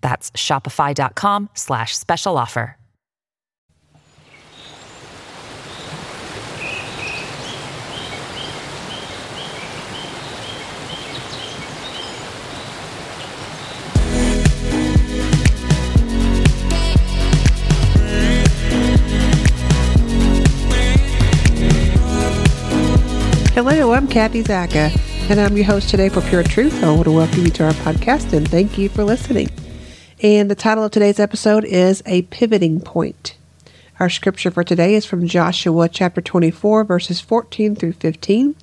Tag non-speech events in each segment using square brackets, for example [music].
That's shopify.com slash special offer. Hello, I'm Kathy Zacca, and I'm your host today for Pure Truth. I want to welcome you to our podcast and thank you for listening. And the title of today's episode is A Pivoting Point. Our scripture for today is from Joshua chapter 24, verses 14 through 15.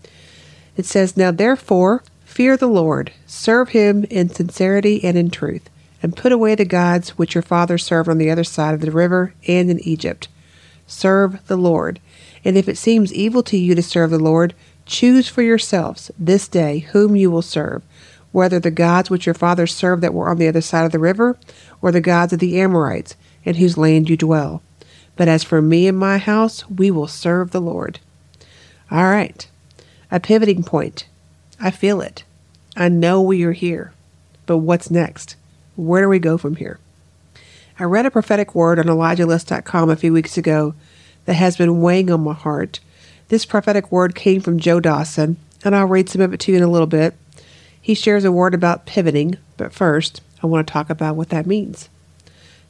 It says, Now therefore, fear the Lord, serve him in sincerity and in truth, and put away the gods which your fathers served on the other side of the river and in Egypt. Serve the Lord. And if it seems evil to you to serve the Lord, Choose for yourselves this day whom you will serve, whether the gods which your fathers served that were on the other side of the river, or the gods of the Amorites, in whose land you dwell. But as for me and my house, we will serve the Lord. All right, a pivoting point. I feel it. I know we are here. But what's next? Where do we go from here? I read a prophetic word on ElijahList.com a few weeks ago that has been weighing on my heart this prophetic word came from Joe Dawson, and I'll read some of it to you in a little bit. He shares a word about pivoting, but first, I want to talk about what that means.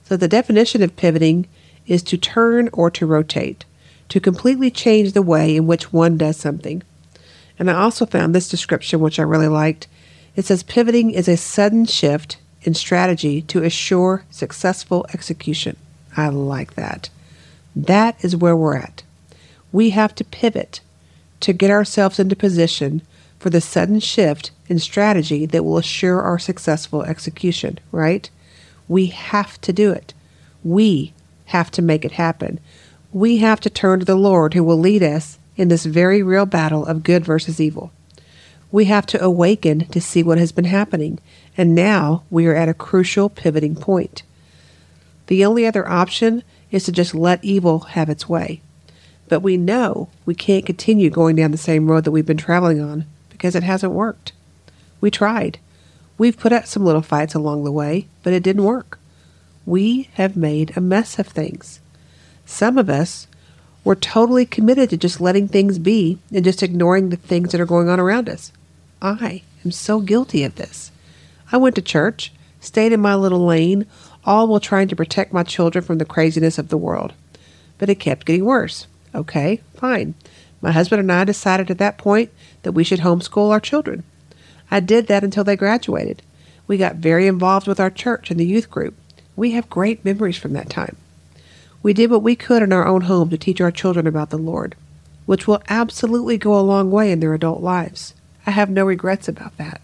So, the definition of pivoting is to turn or to rotate, to completely change the way in which one does something. And I also found this description, which I really liked. It says pivoting is a sudden shift in strategy to assure successful execution. I like that. That is where we're at we have to pivot to get ourselves into position for the sudden shift in strategy that will assure our successful execution, right? We have to do it. We have to make it happen. We have to turn to the Lord who will lead us in this very real battle of good versus evil. We have to awaken to see what has been happening, and now we are at a crucial pivoting point. The only other option is to just let evil have its way. But we know we can't continue going down the same road that we've been traveling on because it hasn't worked. We tried. We've put up some little fights along the way, but it didn't work. We have made a mess of things. Some of us were totally committed to just letting things be and just ignoring the things that are going on around us. I am so guilty of this. I went to church, stayed in my little lane, all while trying to protect my children from the craziness of the world. But it kept getting worse. Okay, fine. My husband and I decided at that point that we should homeschool our children. I did that until they graduated. We got very involved with our church and the youth group. We have great memories from that time. We did what we could in our own home to teach our children about the Lord, which will absolutely go a long way in their adult lives. I have no regrets about that.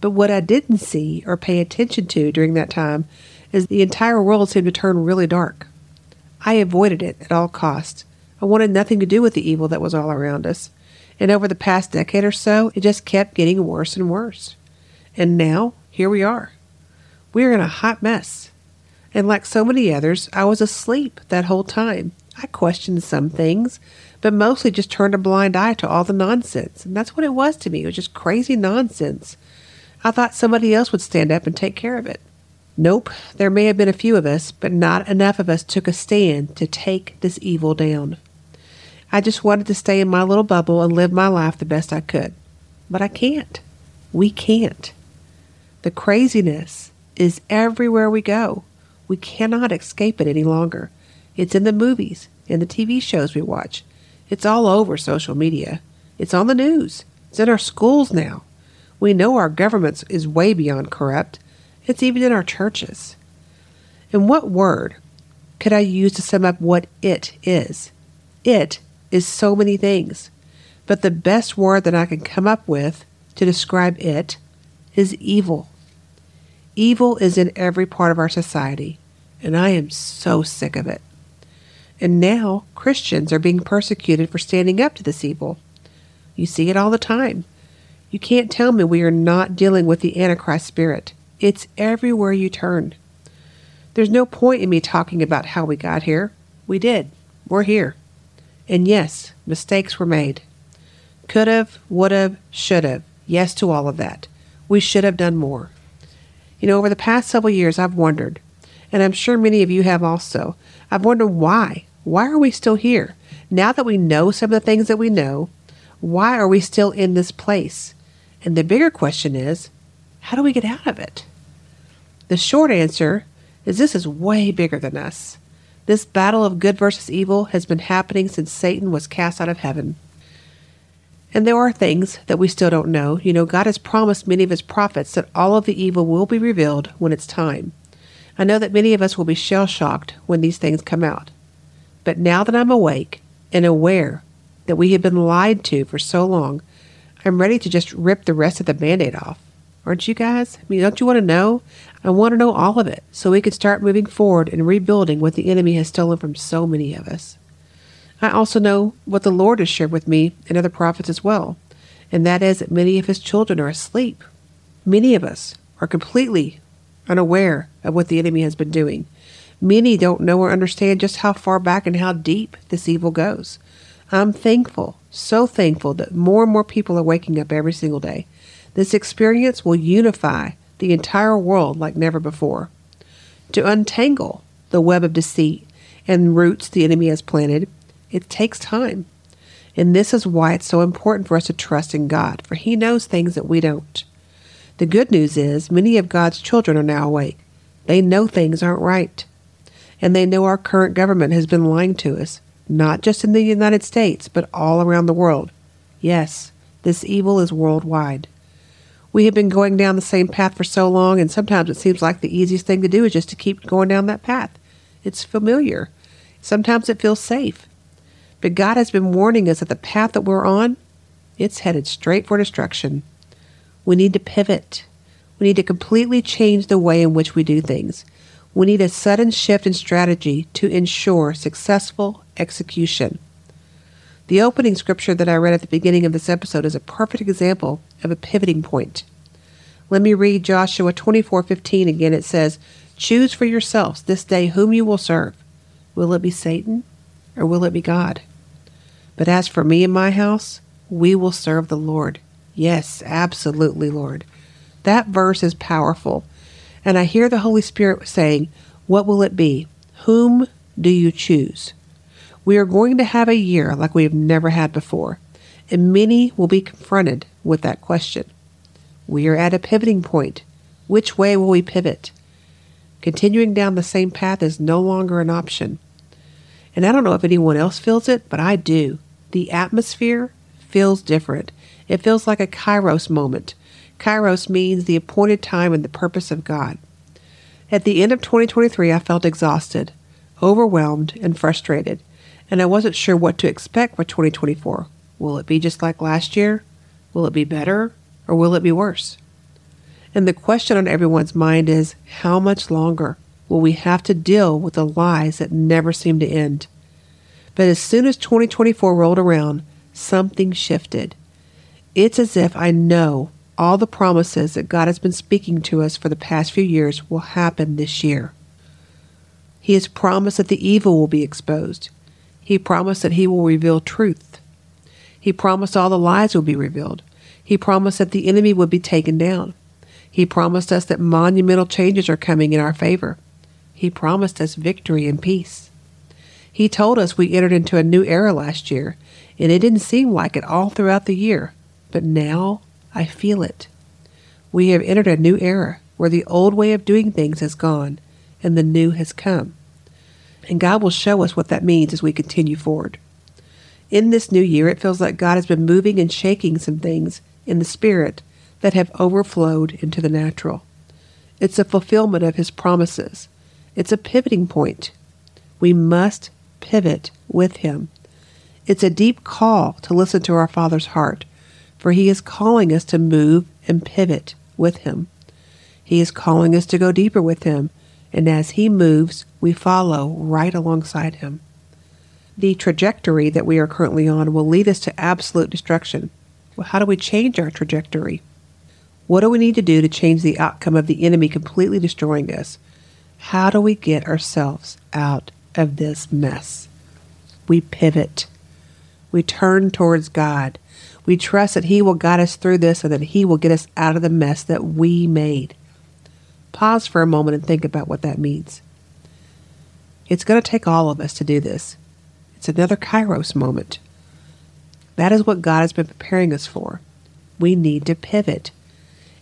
But what I didn't see or pay attention to during that time is the entire world seemed to turn really dark. I avoided it at all costs I wanted nothing to do with the evil that was all around us. And over the past decade or so, it just kept getting worse and worse. And now, here we are. We are in a hot mess. And like so many others, I was asleep that whole time. I questioned some things, but mostly just turned a blind eye to all the nonsense. And that's what it was to me. It was just crazy nonsense. I thought somebody else would stand up and take care of it. Nope, there may have been a few of us, but not enough of us took a stand to take this evil down. I just wanted to stay in my little bubble and live my life the best I could. But I can't. We can't. The craziness is everywhere we go. We cannot escape it any longer. It's in the movies, in the TV shows we watch. It's all over social media. It's on the news. It's in our schools now. We know our government is way beyond corrupt. It's even in our churches. And what word could I use to sum up what it is? It is so many things, but the best word that I can come up with to describe it is evil. Evil is in every part of our society, and I am so sick of it. And now Christians are being persecuted for standing up to this evil. You see it all the time. You can't tell me we are not dealing with the Antichrist spirit. It's everywhere you turn. There's no point in me talking about how we got here. We did. We're here. And yes, mistakes were made. Could have, would have, should have. Yes to all of that. We should have done more. You know, over the past several years, I've wondered, and I'm sure many of you have also, I've wondered why. Why are we still here? Now that we know some of the things that we know, why are we still in this place? And the bigger question is, how do we get out of it? The short answer is this is way bigger than us. This battle of good versus evil has been happening since Satan was cast out of heaven. And there are things that we still don't know. You know, God has promised many of his prophets that all of the evil will be revealed when it's time. I know that many of us will be shell shocked when these things come out. But now that I'm awake and aware that we have been lied to for so long, I'm ready to just rip the rest of the band aid off. Aren't you guys? I mean, don't you want to know? I want to know all of it so we can start moving forward and rebuilding what the enemy has stolen from so many of us. I also know what the Lord has shared with me and other prophets as well, and that is that many of his children are asleep. Many of us are completely unaware of what the enemy has been doing. Many don't know or understand just how far back and how deep this evil goes. I'm thankful, so thankful that more and more people are waking up every single day. This experience will unify the entire world like never before. To untangle the web of deceit and roots the enemy has planted it takes time. And this is why it's so important for us to trust in God, for He knows things that we don't. The good news is many of God's children are now awake. They know things aren't right. And they know our current government has been lying to us, not just in the United States, but all around the world. Yes, this evil is worldwide. We have been going down the same path for so long, and sometimes it seems like the easiest thing to do is just to keep going down that path. It's familiar. Sometimes it feels safe. But God has been warning us that the path that we're on, it's headed straight for destruction. We need to pivot. We need to completely change the way in which we do things. We need a sudden shift in strategy to ensure successful execution. The opening scripture that I read at the beginning of this episode is a perfect example of a pivoting point. Let me read Joshua 24:15 again. It says, "Choose for yourselves this day whom you will serve. Will it be Satan or will it be God?" But as for me and my house, we will serve the Lord. Yes, absolutely, Lord. That verse is powerful. And I hear the Holy Spirit saying, What will it be? Whom do you choose? We are going to have a year like we have never had before, and many will be confronted with that question. We are at a pivoting point. Which way will we pivot? Continuing down the same path is no longer an option. And I don't know if anyone else feels it, but I do the atmosphere feels different. It feels like a kairos moment. Kairos means the appointed time and the purpose of God. At the end of 2023, I felt exhausted, overwhelmed, and frustrated, and I wasn't sure what to expect for 2024. Will it be just like last year? Will it be better? Or will it be worse? And the question on everyone's mind is how much longer will we have to deal with the lies that never seem to end? But as soon as 2024 rolled around, something shifted. It's as if I know all the promises that God has been speaking to us for the past few years will happen this year. He has promised that the evil will be exposed. He promised that He will reveal truth. He promised all the lies will be revealed. He promised that the enemy would be taken down. He promised us that monumental changes are coming in our favor. He promised us victory and peace. He told us we entered into a new era last year, and it didn't seem like it all throughout the year. But now I feel it. We have entered a new era where the old way of doing things has gone and the new has come. And God will show us what that means as we continue forward. In this new year, it feels like God has been moving and shaking some things in the spirit that have overflowed into the natural. It's a fulfillment of His promises. It's a pivoting point. We must pivot with Him. It's a deep call to listen to our Father's heart, for He is calling us to move and pivot with Him. He is calling us to go deeper with Him and as he moves, we follow right alongside him. The trajectory that we are currently on will lead us to absolute destruction. Well, how do we change our trajectory? What do we need to do to change the outcome of the enemy completely destroying us? How do we get ourselves out of this mess? We pivot. We turn towards God. We trust that He will guide us through this and that He will get us out of the mess that we made. Pause for a moment and think about what that means. It's going to take all of us to do this. It's another Kairos moment. That is what God has been preparing us for. We need to pivot.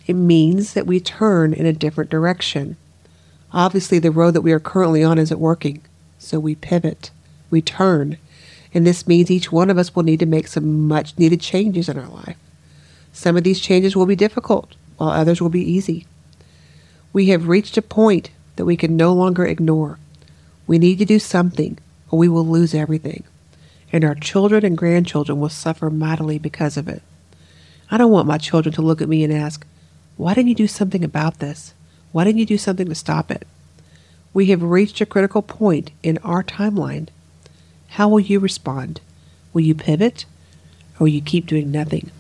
It means that we turn in a different direction. Obviously, the road that we are currently on isn't working, so we pivot, we turn, and this means each one of us will need to make some much needed changes in our life. Some of these changes will be difficult, while others will be easy. We have reached a point that we can no longer ignore. We need to do something, or we will lose everything, and our children and grandchildren will suffer mightily because of it. I don't want my children to look at me and ask, Why didn't you do something about this? Why didn't you do something to stop it? We have reached a critical point in our timeline. How will you respond? Will you pivot or will you keep doing nothing?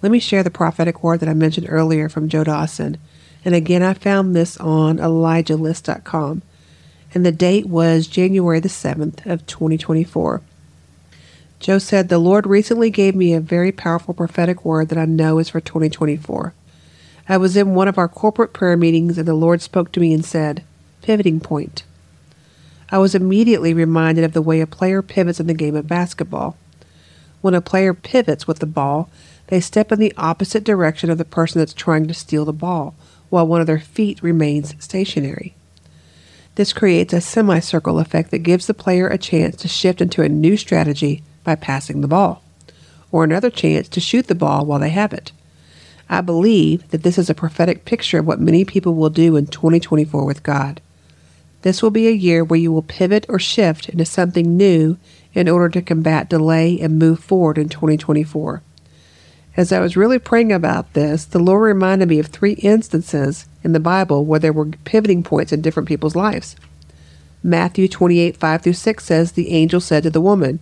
Let me share the prophetic word that I mentioned earlier from Joe Dawson. And again, I found this on ElijahList.com. And the date was January the 7th of 2024. Joe said, The Lord recently gave me a very powerful prophetic word that I know is for 2024. I was in one of our corporate prayer meetings, and the Lord spoke to me and said, Pivoting point. I was immediately reminded of the way a player pivots in the game of basketball. When a player pivots with the ball, they step in the opposite direction of the person that's trying to steal the ball, while one of their feet remains stationary. This creates a semicircle effect that gives the player a chance to shift into a new strategy by passing the ball, or another chance to shoot the ball while they have it. I believe that this is a prophetic picture of what many people will do in 2024 with God. This will be a year where you will pivot or shift into something new in order to combat delay and move forward in 2024. As I was really praying about this, the Lord reminded me of three instances in the Bible where there were pivoting points in different people's lives. Matthew 28 5 through 6 says, The angel said to the woman,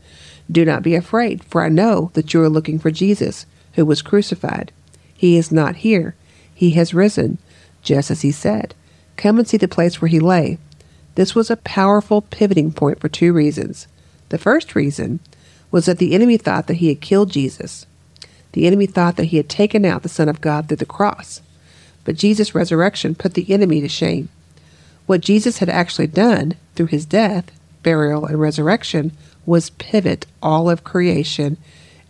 Do not be afraid, for I know that you are looking for Jesus, who was crucified. He is not here. He has risen, just as he said. Come and see the place where he lay. This was a powerful pivoting point for two reasons. The first reason was that the enemy thought that he had killed Jesus. The enemy thought that he had taken out the Son of God through the cross. But Jesus' resurrection put the enemy to shame. What Jesus had actually done through his death, burial, and resurrection was pivot all of creation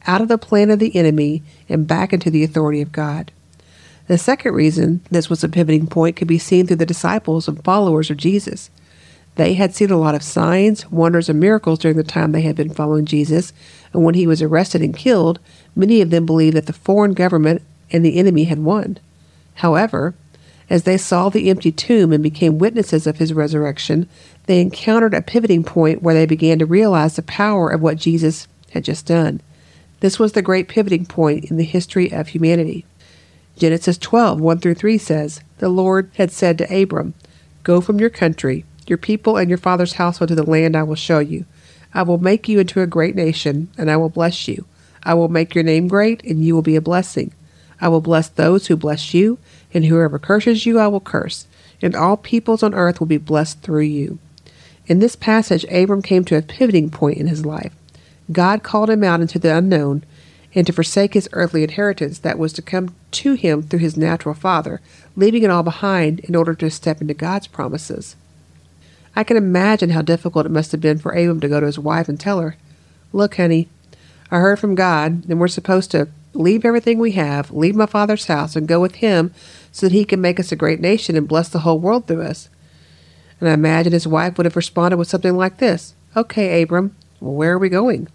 out of the plan of the enemy and back into the authority of God. The second reason this was a pivoting point could be seen through the disciples and followers of Jesus. They had seen a lot of signs, wonders, and miracles during the time they had been following Jesus, and when he was arrested and killed, many of them believed that the foreign government and the enemy had won. However, as they saw the empty tomb and became witnesses of his resurrection, they encountered a pivoting point where they began to realize the power of what Jesus had just done. This was the great pivoting point in the history of humanity. Genesis 12, 1 through 3 says, The Lord had said to Abram, Go from your country, your people, and your father's household to the land I will show you. I will make you into a great nation, and I will bless you. I will make your name great, and you will be a blessing. I will bless those who bless you, and whoever curses you I will curse, and all peoples on earth will be blessed through you. In this passage, Abram came to a pivoting point in his life. God called him out into the unknown and to forsake his earthly inheritance that was to come to him through his natural father, leaving it all behind in order to step into God's promises. I can imagine how difficult it must have been for Abram to go to his wife and tell her, Look, honey, I heard from God, and we're supposed to leave everything we have, leave my father's house, and go with him so that he can make us a great nation and bless the whole world through us. And I imagine his wife would have responded with something like this Okay, Abram, well, where are we going?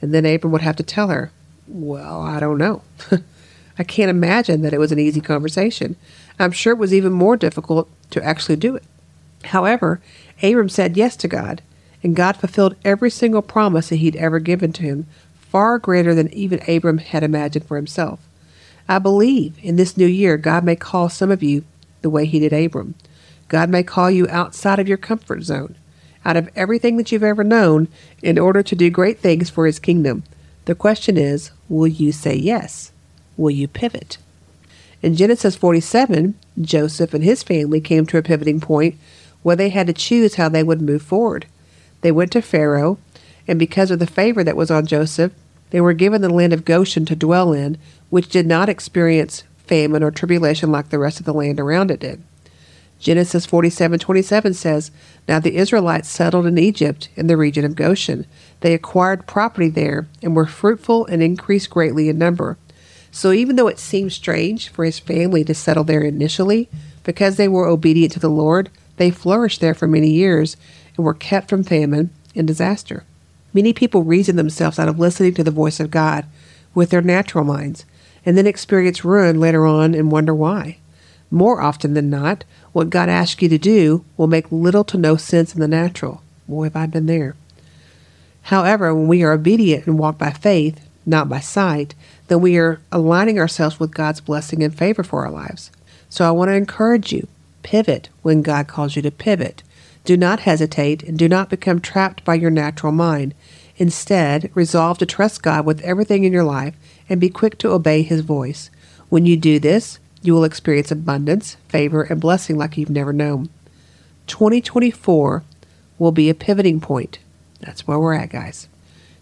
And then Abram would have to tell her, Well, I don't know. [laughs] I can't imagine that it was an easy conversation. I'm sure it was even more difficult to actually do it. However, Abram said yes to God, and God fulfilled every single promise that he'd ever given to him, far greater than even Abram had imagined for himself. I believe in this new year God may call some of you the way he did Abram, God may call you outside of your comfort zone, out of everything that you've ever known, in order to do great things for His kingdom. The question is, will you say yes? Will you pivot? In Genesis 47, Joseph and his family came to a pivoting point where they had to choose how they would move forward. They went to Pharaoh, and because of the favor that was on Joseph, they were given the land of Goshen to dwell in, which did not experience famine or tribulation like the rest of the land around it did. Genesis 47:27 says, "Now the Israelites settled in Egypt in the region of Goshen. They acquired property there and were fruitful and increased greatly in number." So even though it seemed strange for his family to settle there initially, because they were obedient to the Lord, they flourished there for many years and were kept from famine and disaster. Many people reason themselves out of listening to the voice of God with their natural minds and then experience ruin later on and wonder why. More often than not, what God asks you to do will make little to no sense in the natural. Boy, have I been there. However, when we are obedient and walk by faith, not by sight, then we are aligning ourselves with God's blessing and favor for our lives. So I want to encourage you pivot when God calls you to pivot. Do not hesitate and do not become trapped by your natural mind. Instead, resolve to trust God with everything in your life and be quick to obey His voice. When you do this, you will experience abundance, favor, and blessing like you've never known. 2024 will be a pivoting point. That's where we're at, guys.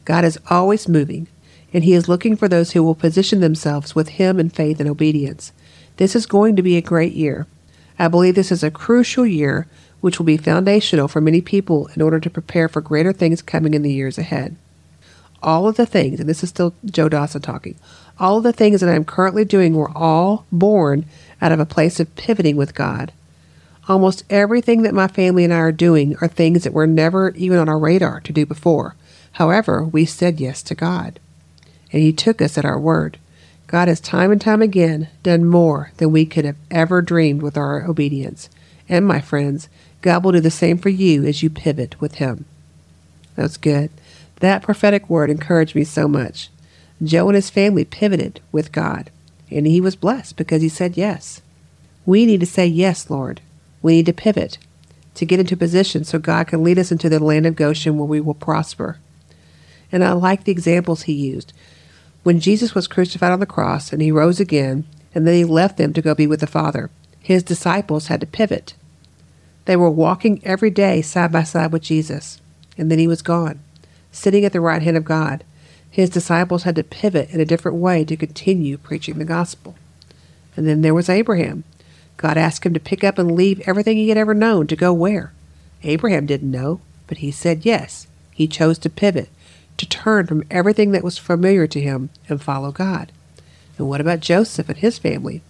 God is always moving and he is looking for those who will position themselves with him in faith and obedience. This is going to be a great year. I believe this is a crucial year which will be foundational for many people in order to prepare for greater things coming in the years ahead. All of the things, and this is still Joe Dawson talking, all of the things that I am currently doing were all born out of a place of pivoting with God. Almost everything that my family and I are doing are things that were never even on our radar to do before. However, we said yes to God and He took us at our word. God has time and time again done more than we could have ever dreamed with our obedience. And my friends, God will do the same for you as you pivot with Him. That's good. That prophetic word encouraged me so much. Joe and his family pivoted with God, and he was blessed because he said yes. We need to say yes, Lord. We need to pivot to get into position so God can lead us into the land of Goshen where we will prosper. And I like the examples he used. When Jesus was crucified on the cross and he rose again, and then he left them to go be with the Father, his disciples had to pivot. They were walking every day side by side with Jesus, and then he was gone, sitting at the right hand of God. His disciples had to pivot in a different way to continue preaching the gospel. And then there was Abraham. God asked him to pick up and leave everything he had ever known to go where? Abraham didn't know, but he said yes. He chose to pivot to turn from everything that was familiar to him and follow God. And what about Joseph and his family?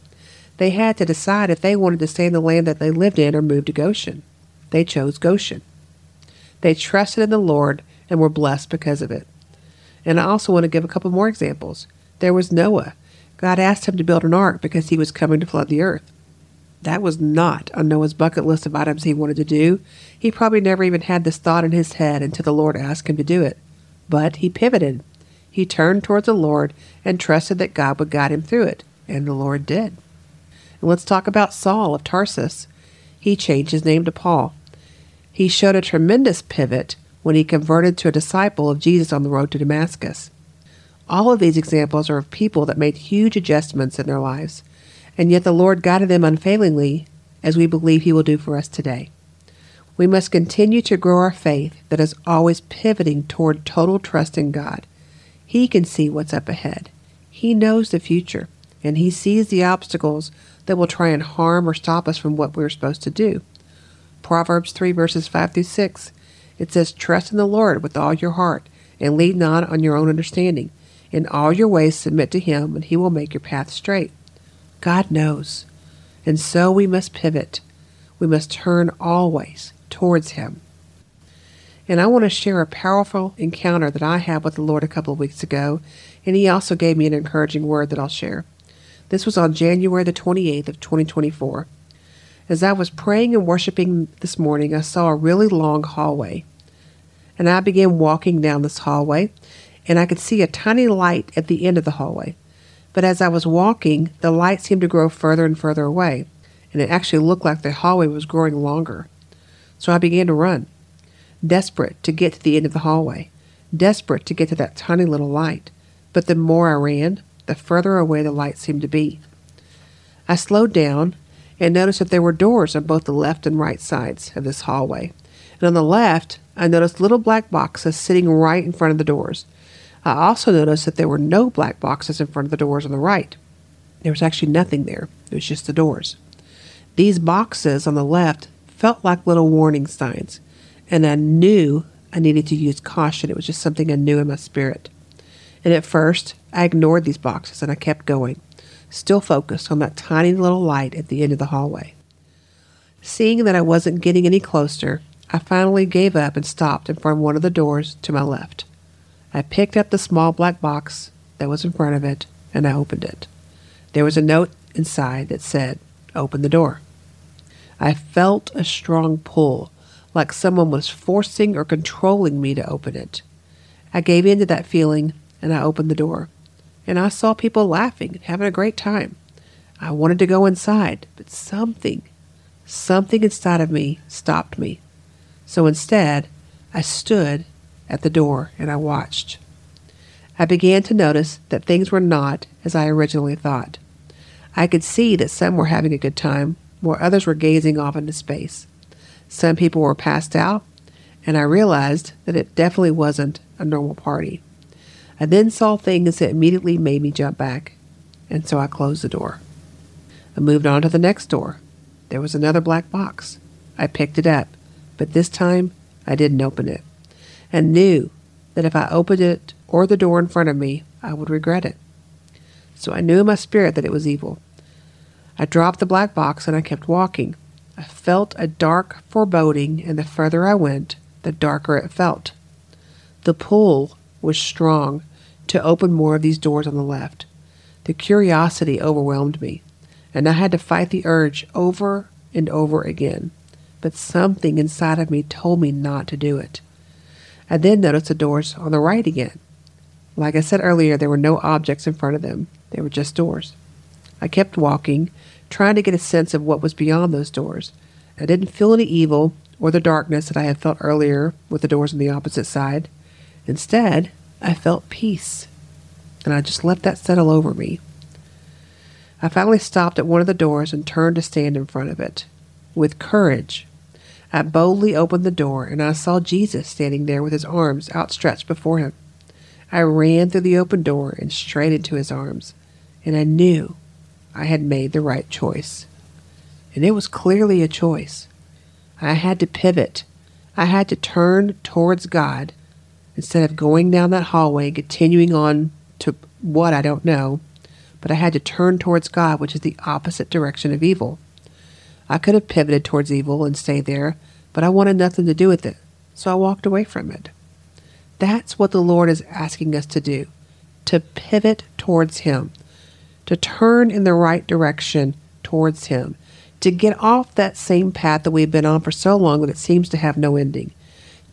They had to decide if they wanted to stay in the land that they lived in or move to Goshen. They chose Goshen. They trusted in the Lord and were blessed because of it. And I also want to give a couple more examples. There was Noah. God asked him to build an ark because he was coming to flood the earth. That was not on Noah's bucket list of items he wanted to do. He probably never even had this thought in his head until the Lord asked him to do it. But he pivoted. He turned towards the Lord and trusted that God would guide him through it, and the Lord did. And let's talk about Saul of Tarsus. He changed his name to Paul. He showed a tremendous pivot when he converted to a disciple of Jesus on the road to Damascus. All of these examples are of people that made huge adjustments in their lives, and yet the Lord guided them unfailingly, as we believe He will do for us today. We must continue to grow our faith that is always pivoting toward total trust in God. He can see what's up ahead. He knows the future, and He sees the obstacles that will try and harm or stop us from what we're supposed to do. Proverbs 3 verses 5 through 6. It says, Trust in the Lord with all your heart, and lean not on your own understanding. In all your ways submit to Him, and He will make your path straight. God knows. And so we must pivot. We must turn always towards Him. And I want to share a powerful encounter that I had with the Lord a couple of weeks ago, and He also gave me an encouraging word that I'll share. This was on January the 28th of 2024. As I was praying and worshiping this morning, I saw a really long hallway. And I began walking down this hallway, and I could see a tiny light at the end of the hallway. But as I was walking, the light seemed to grow further and further away. and it actually looked like the hallway was growing longer. So I began to run, desperate to get to the end of the hallway, desperate to get to that tiny little light. But the more I ran, the further away the light seemed to be. I slowed down and noticed that there were doors on both the left and right sides of this hallway. And on the left, I noticed little black boxes sitting right in front of the doors. I also noticed that there were no black boxes in front of the doors on the right. There was actually nothing there, it was just the doors. These boxes on the left felt like little warning signs, and I knew I needed to use caution. It was just something I knew in my spirit. And at first, I ignored these boxes and I kept going, still focused on that tiny little light at the end of the hallway. Seeing that I wasn't getting any closer, I finally gave up and stopped in front of one of the doors to my left. I picked up the small black box that was in front of it and I opened it. There was a note inside that said, Open the door. I felt a strong pull, like someone was forcing or controlling me to open it. I gave in to that feeling and I opened the door. And I saw people laughing and having a great time. I wanted to go inside, but something, something inside of me stopped me. So instead, I stood at the door and I watched. I began to notice that things were not as I originally thought. I could see that some were having a good time, while others were gazing off into space. Some people were passed out, and I realized that it definitely wasn't a normal party. I then saw things that immediately made me jump back, and so I closed the door. I moved on to the next door. There was another black box. I picked it up, but this time I didn't open it, and knew that if I opened it or the door in front of me, I would regret it so I knew in my spirit that it was evil. I dropped the black box and I kept walking. I felt a dark foreboding, and the further I went, the darker it felt. The pull was strong to open more of these doors on the left. The curiosity overwhelmed me, and I had to fight the urge over and over again. But something inside of me told me not to do it. I then noticed the doors on the right again. Like I said earlier, there were no objects in front of them. They were just doors. I kept walking, trying to get a sense of what was beyond those doors. I didn't feel any evil or the darkness that I had felt earlier with the doors on the opposite side. Instead, I felt peace, and I just let that settle over me. I finally stopped at one of the doors and turned to stand in front of it. With courage, I boldly opened the door, and I saw Jesus standing there with his arms outstretched before him. I ran through the open door and straight into his arms and I knew I had made the right choice. And it was clearly a choice. I had to pivot. I had to turn towards God instead of going down that hallway and continuing on to what I don't know. But I had to turn towards God, which is the opposite direction of evil. I could have pivoted towards evil and stayed there, but I wanted nothing to do with it, so I walked away from it. That's what the Lord is asking us to do to pivot towards Him, to turn in the right direction towards Him, to get off that same path that we've been on for so long that it seems to have no ending,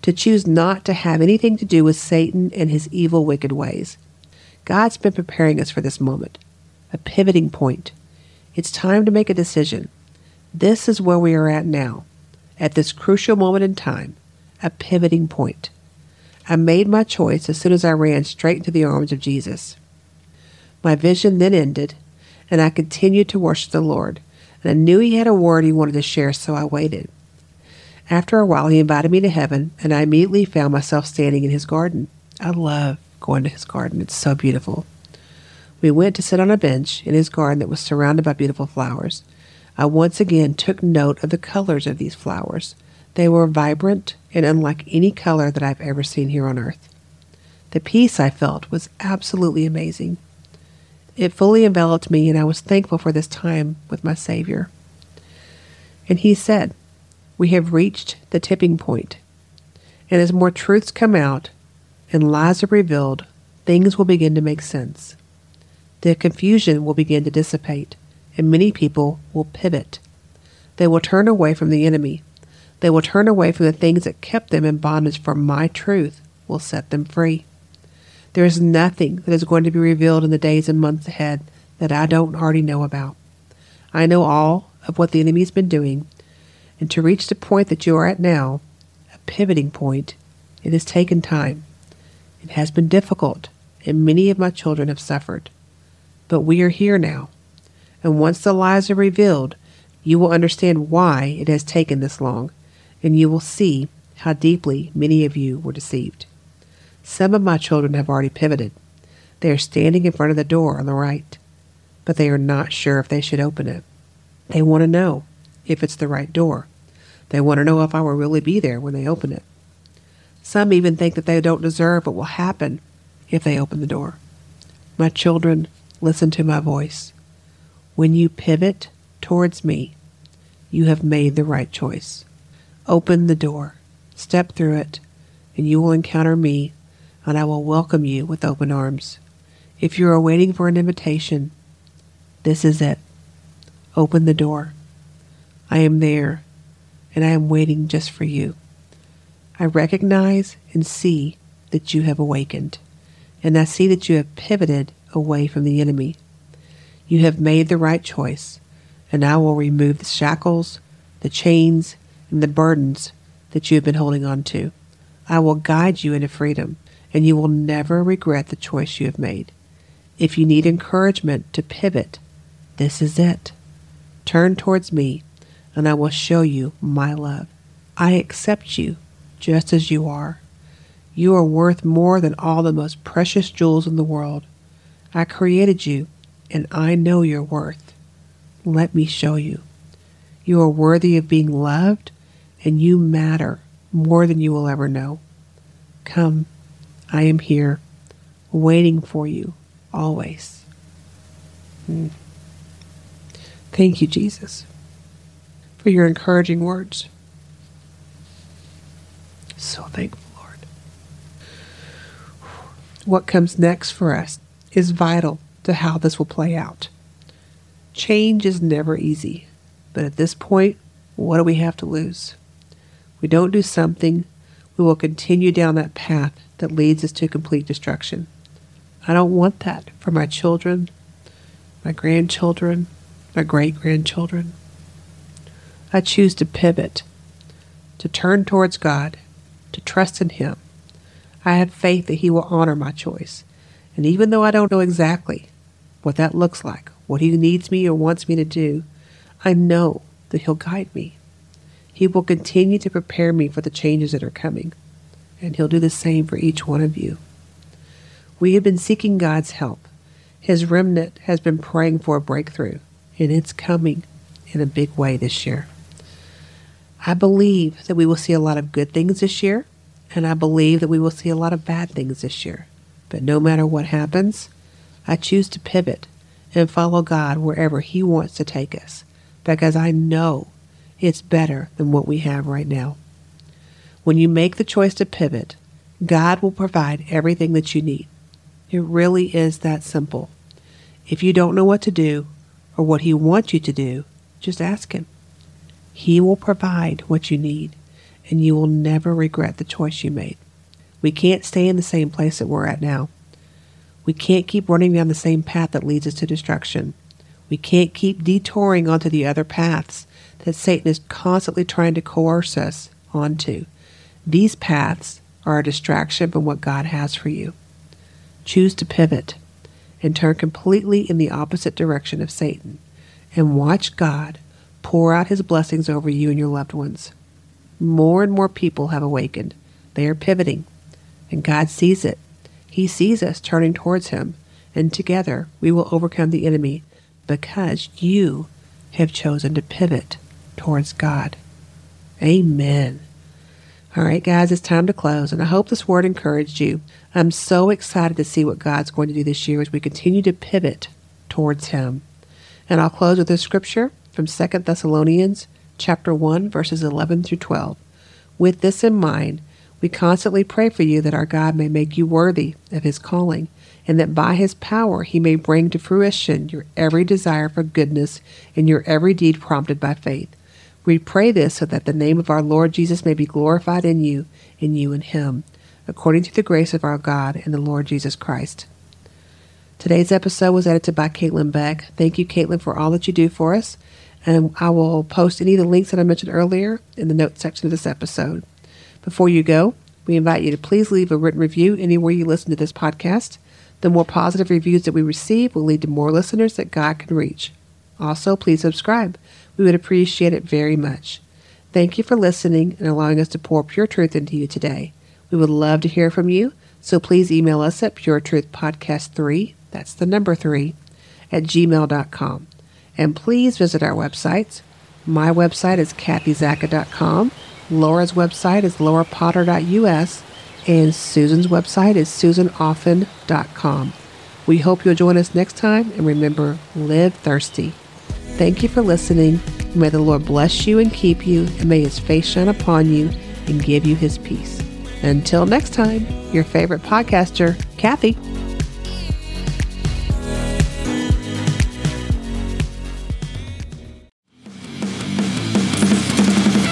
to choose not to have anything to do with Satan and his evil, wicked ways. God's been preparing us for this moment, a pivoting point. It's time to make a decision. This is where we are at now, at this crucial moment in time, a pivoting point. I made my choice as soon as I ran straight into the arms of Jesus. My vision then ended, and I continued to worship the Lord. And I knew He had a word He wanted to share, so I waited. After a while, He invited me to heaven, and I immediately found myself standing in His garden. I love going to His garden, it's so beautiful. We went to sit on a bench in His garden that was surrounded by beautiful flowers. I once again took note of the colors of these flowers. They were vibrant and unlike any color that I've ever seen here on earth. The peace I felt was absolutely amazing. It fully enveloped me, and I was thankful for this time with my Savior. And he said, We have reached the tipping point. And as more truths come out and lies are revealed, things will begin to make sense. The confusion will begin to dissipate, and many people will pivot. They will turn away from the enemy. They will turn away from the things that kept them in bondage, for my truth will set them free. There is nothing that is going to be revealed in the days and months ahead that I don't already know about. I know all of what the enemy's been doing, and to reach the point that you are at now, a pivoting point, it has taken time. It has been difficult, and many of my children have suffered. But we are here now, and once the lies are revealed, you will understand why it has taken this long, and you will see how deeply many of you were deceived. Some of my children have already pivoted. They are standing in front of the door on the right, but they are not sure if they should open it. They want to know if it's the right door. They want to know if I will really be there when they open it. Some even think that they don't deserve what will happen if they open the door. My children, listen to my voice. When you pivot towards me, you have made the right choice. Open the door, step through it, and you will encounter me, and I will welcome you with open arms. If you are waiting for an invitation, this is it. Open the door. I am there, and I am waiting just for you. I recognize and see that you have awakened, and I see that you have pivoted away from the enemy. You have made the right choice, and I will remove the shackles, the chains, and the burdens that you have been holding on to. I will guide you into freedom, and you will never regret the choice you have made. If you need encouragement to pivot, this is it. Turn towards me, and I will show you my love. I accept you just as you are. You are worth more than all the most precious jewels in the world. I created you, and I know your worth. Let me show you. You are worthy of being loved, and you matter more than you will ever know. Come, I am here, waiting for you, always. Mm. Thank you, Jesus, for your encouraging words. So thankful, Lord. What comes next for us is vital to how this will play out. Change is never easy, but at this point, what do we have to lose? We don't do something, we will continue down that path that leads us to complete destruction. I don't want that for my children, my grandchildren, my great grandchildren. I choose to pivot, to turn towards God, to trust in Him. I have faith that He will honor my choice. And even though I don't know exactly what that looks like, what He needs me or wants me to do, I know that He'll guide me. He will continue to prepare me for the changes that are coming, and He'll do the same for each one of you. We have been seeking God's help. His remnant has been praying for a breakthrough, and it's coming in a big way this year. I believe that we will see a lot of good things this year, and I believe that we will see a lot of bad things this year. But no matter what happens, I choose to pivot and follow God wherever He wants to take us because I know it's better than what we have right now. When you make the choice to pivot, God will provide everything that you need. It really is that simple. If you don't know what to do or what He wants you to do, just ask Him. He will provide what you need, and you will never regret the choice you made. We can't stay in the same place that we're at now. We can't keep running down the same path that leads us to destruction. We can't keep detouring onto the other paths that Satan is constantly trying to coerce us onto. These paths are a distraction from what God has for you. Choose to pivot and turn completely in the opposite direction of Satan and watch God pour out his blessings over you and your loved ones. More and more people have awakened. They are pivoting, and God sees it. He sees us turning towards him, and together we will overcome the enemy because you have chosen to pivot towards God. Amen. All right, guys, it's time to close, and I hope this word encouraged you. I'm so excited to see what God's going to do this year as we continue to pivot towards Him. And I'll close with a scripture from 2 Thessalonians chapter 1 verses 11 through 12. With this in mind, we constantly pray for you that our God may make you worthy of his calling, and that by his power he may bring to fruition your every desire for goodness and your every deed prompted by faith. We pray this so that the name of our Lord Jesus may be glorified in you, and you in him, according to the grace of our God and the Lord Jesus Christ. Today's episode was edited by Caitlin Beck. Thank you, Caitlin, for all that you do for us. And I will post any of the links that I mentioned earlier in the notes section of this episode. Before you go, we invite you to please leave a written review anywhere you listen to this podcast. The more positive reviews that we receive will lead to more listeners that God can reach. Also, please subscribe. We would appreciate it very much. Thank you for listening and allowing us to pour pure truth into you today. We would love to hear from you, so please email us at puretruthpodcast3, that's the number 3, at gmail.com. And please visit our websites. My website is kathyzacca.com, Laura's website is laurapotter.us, and Susan's website is susanoffen.com. We hope you'll join us next time, and remember, live thirsty. Thank you for listening. May the Lord bless you and keep you, and may his face shine upon you and give you his peace. Until next time, your favorite podcaster, Kathy.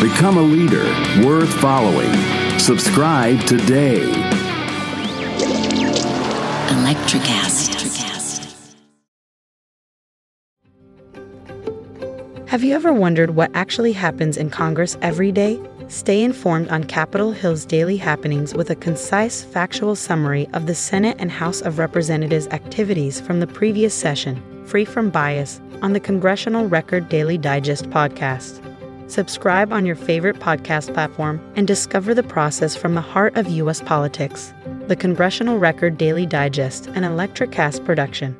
Become a leader worth following. Subscribe today. Electricast. Have you ever wondered what actually happens in Congress every day? Stay informed on Capitol Hill's daily happenings with a concise, factual summary of the Senate and House of Representatives activities from the previous session, free from bias, on the Congressional Record Daily Digest podcast. Subscribe on your favorite podcast platform and discover the process from the heart of U.S. politics. The Congressional Record Daily Digest, an Electricast production.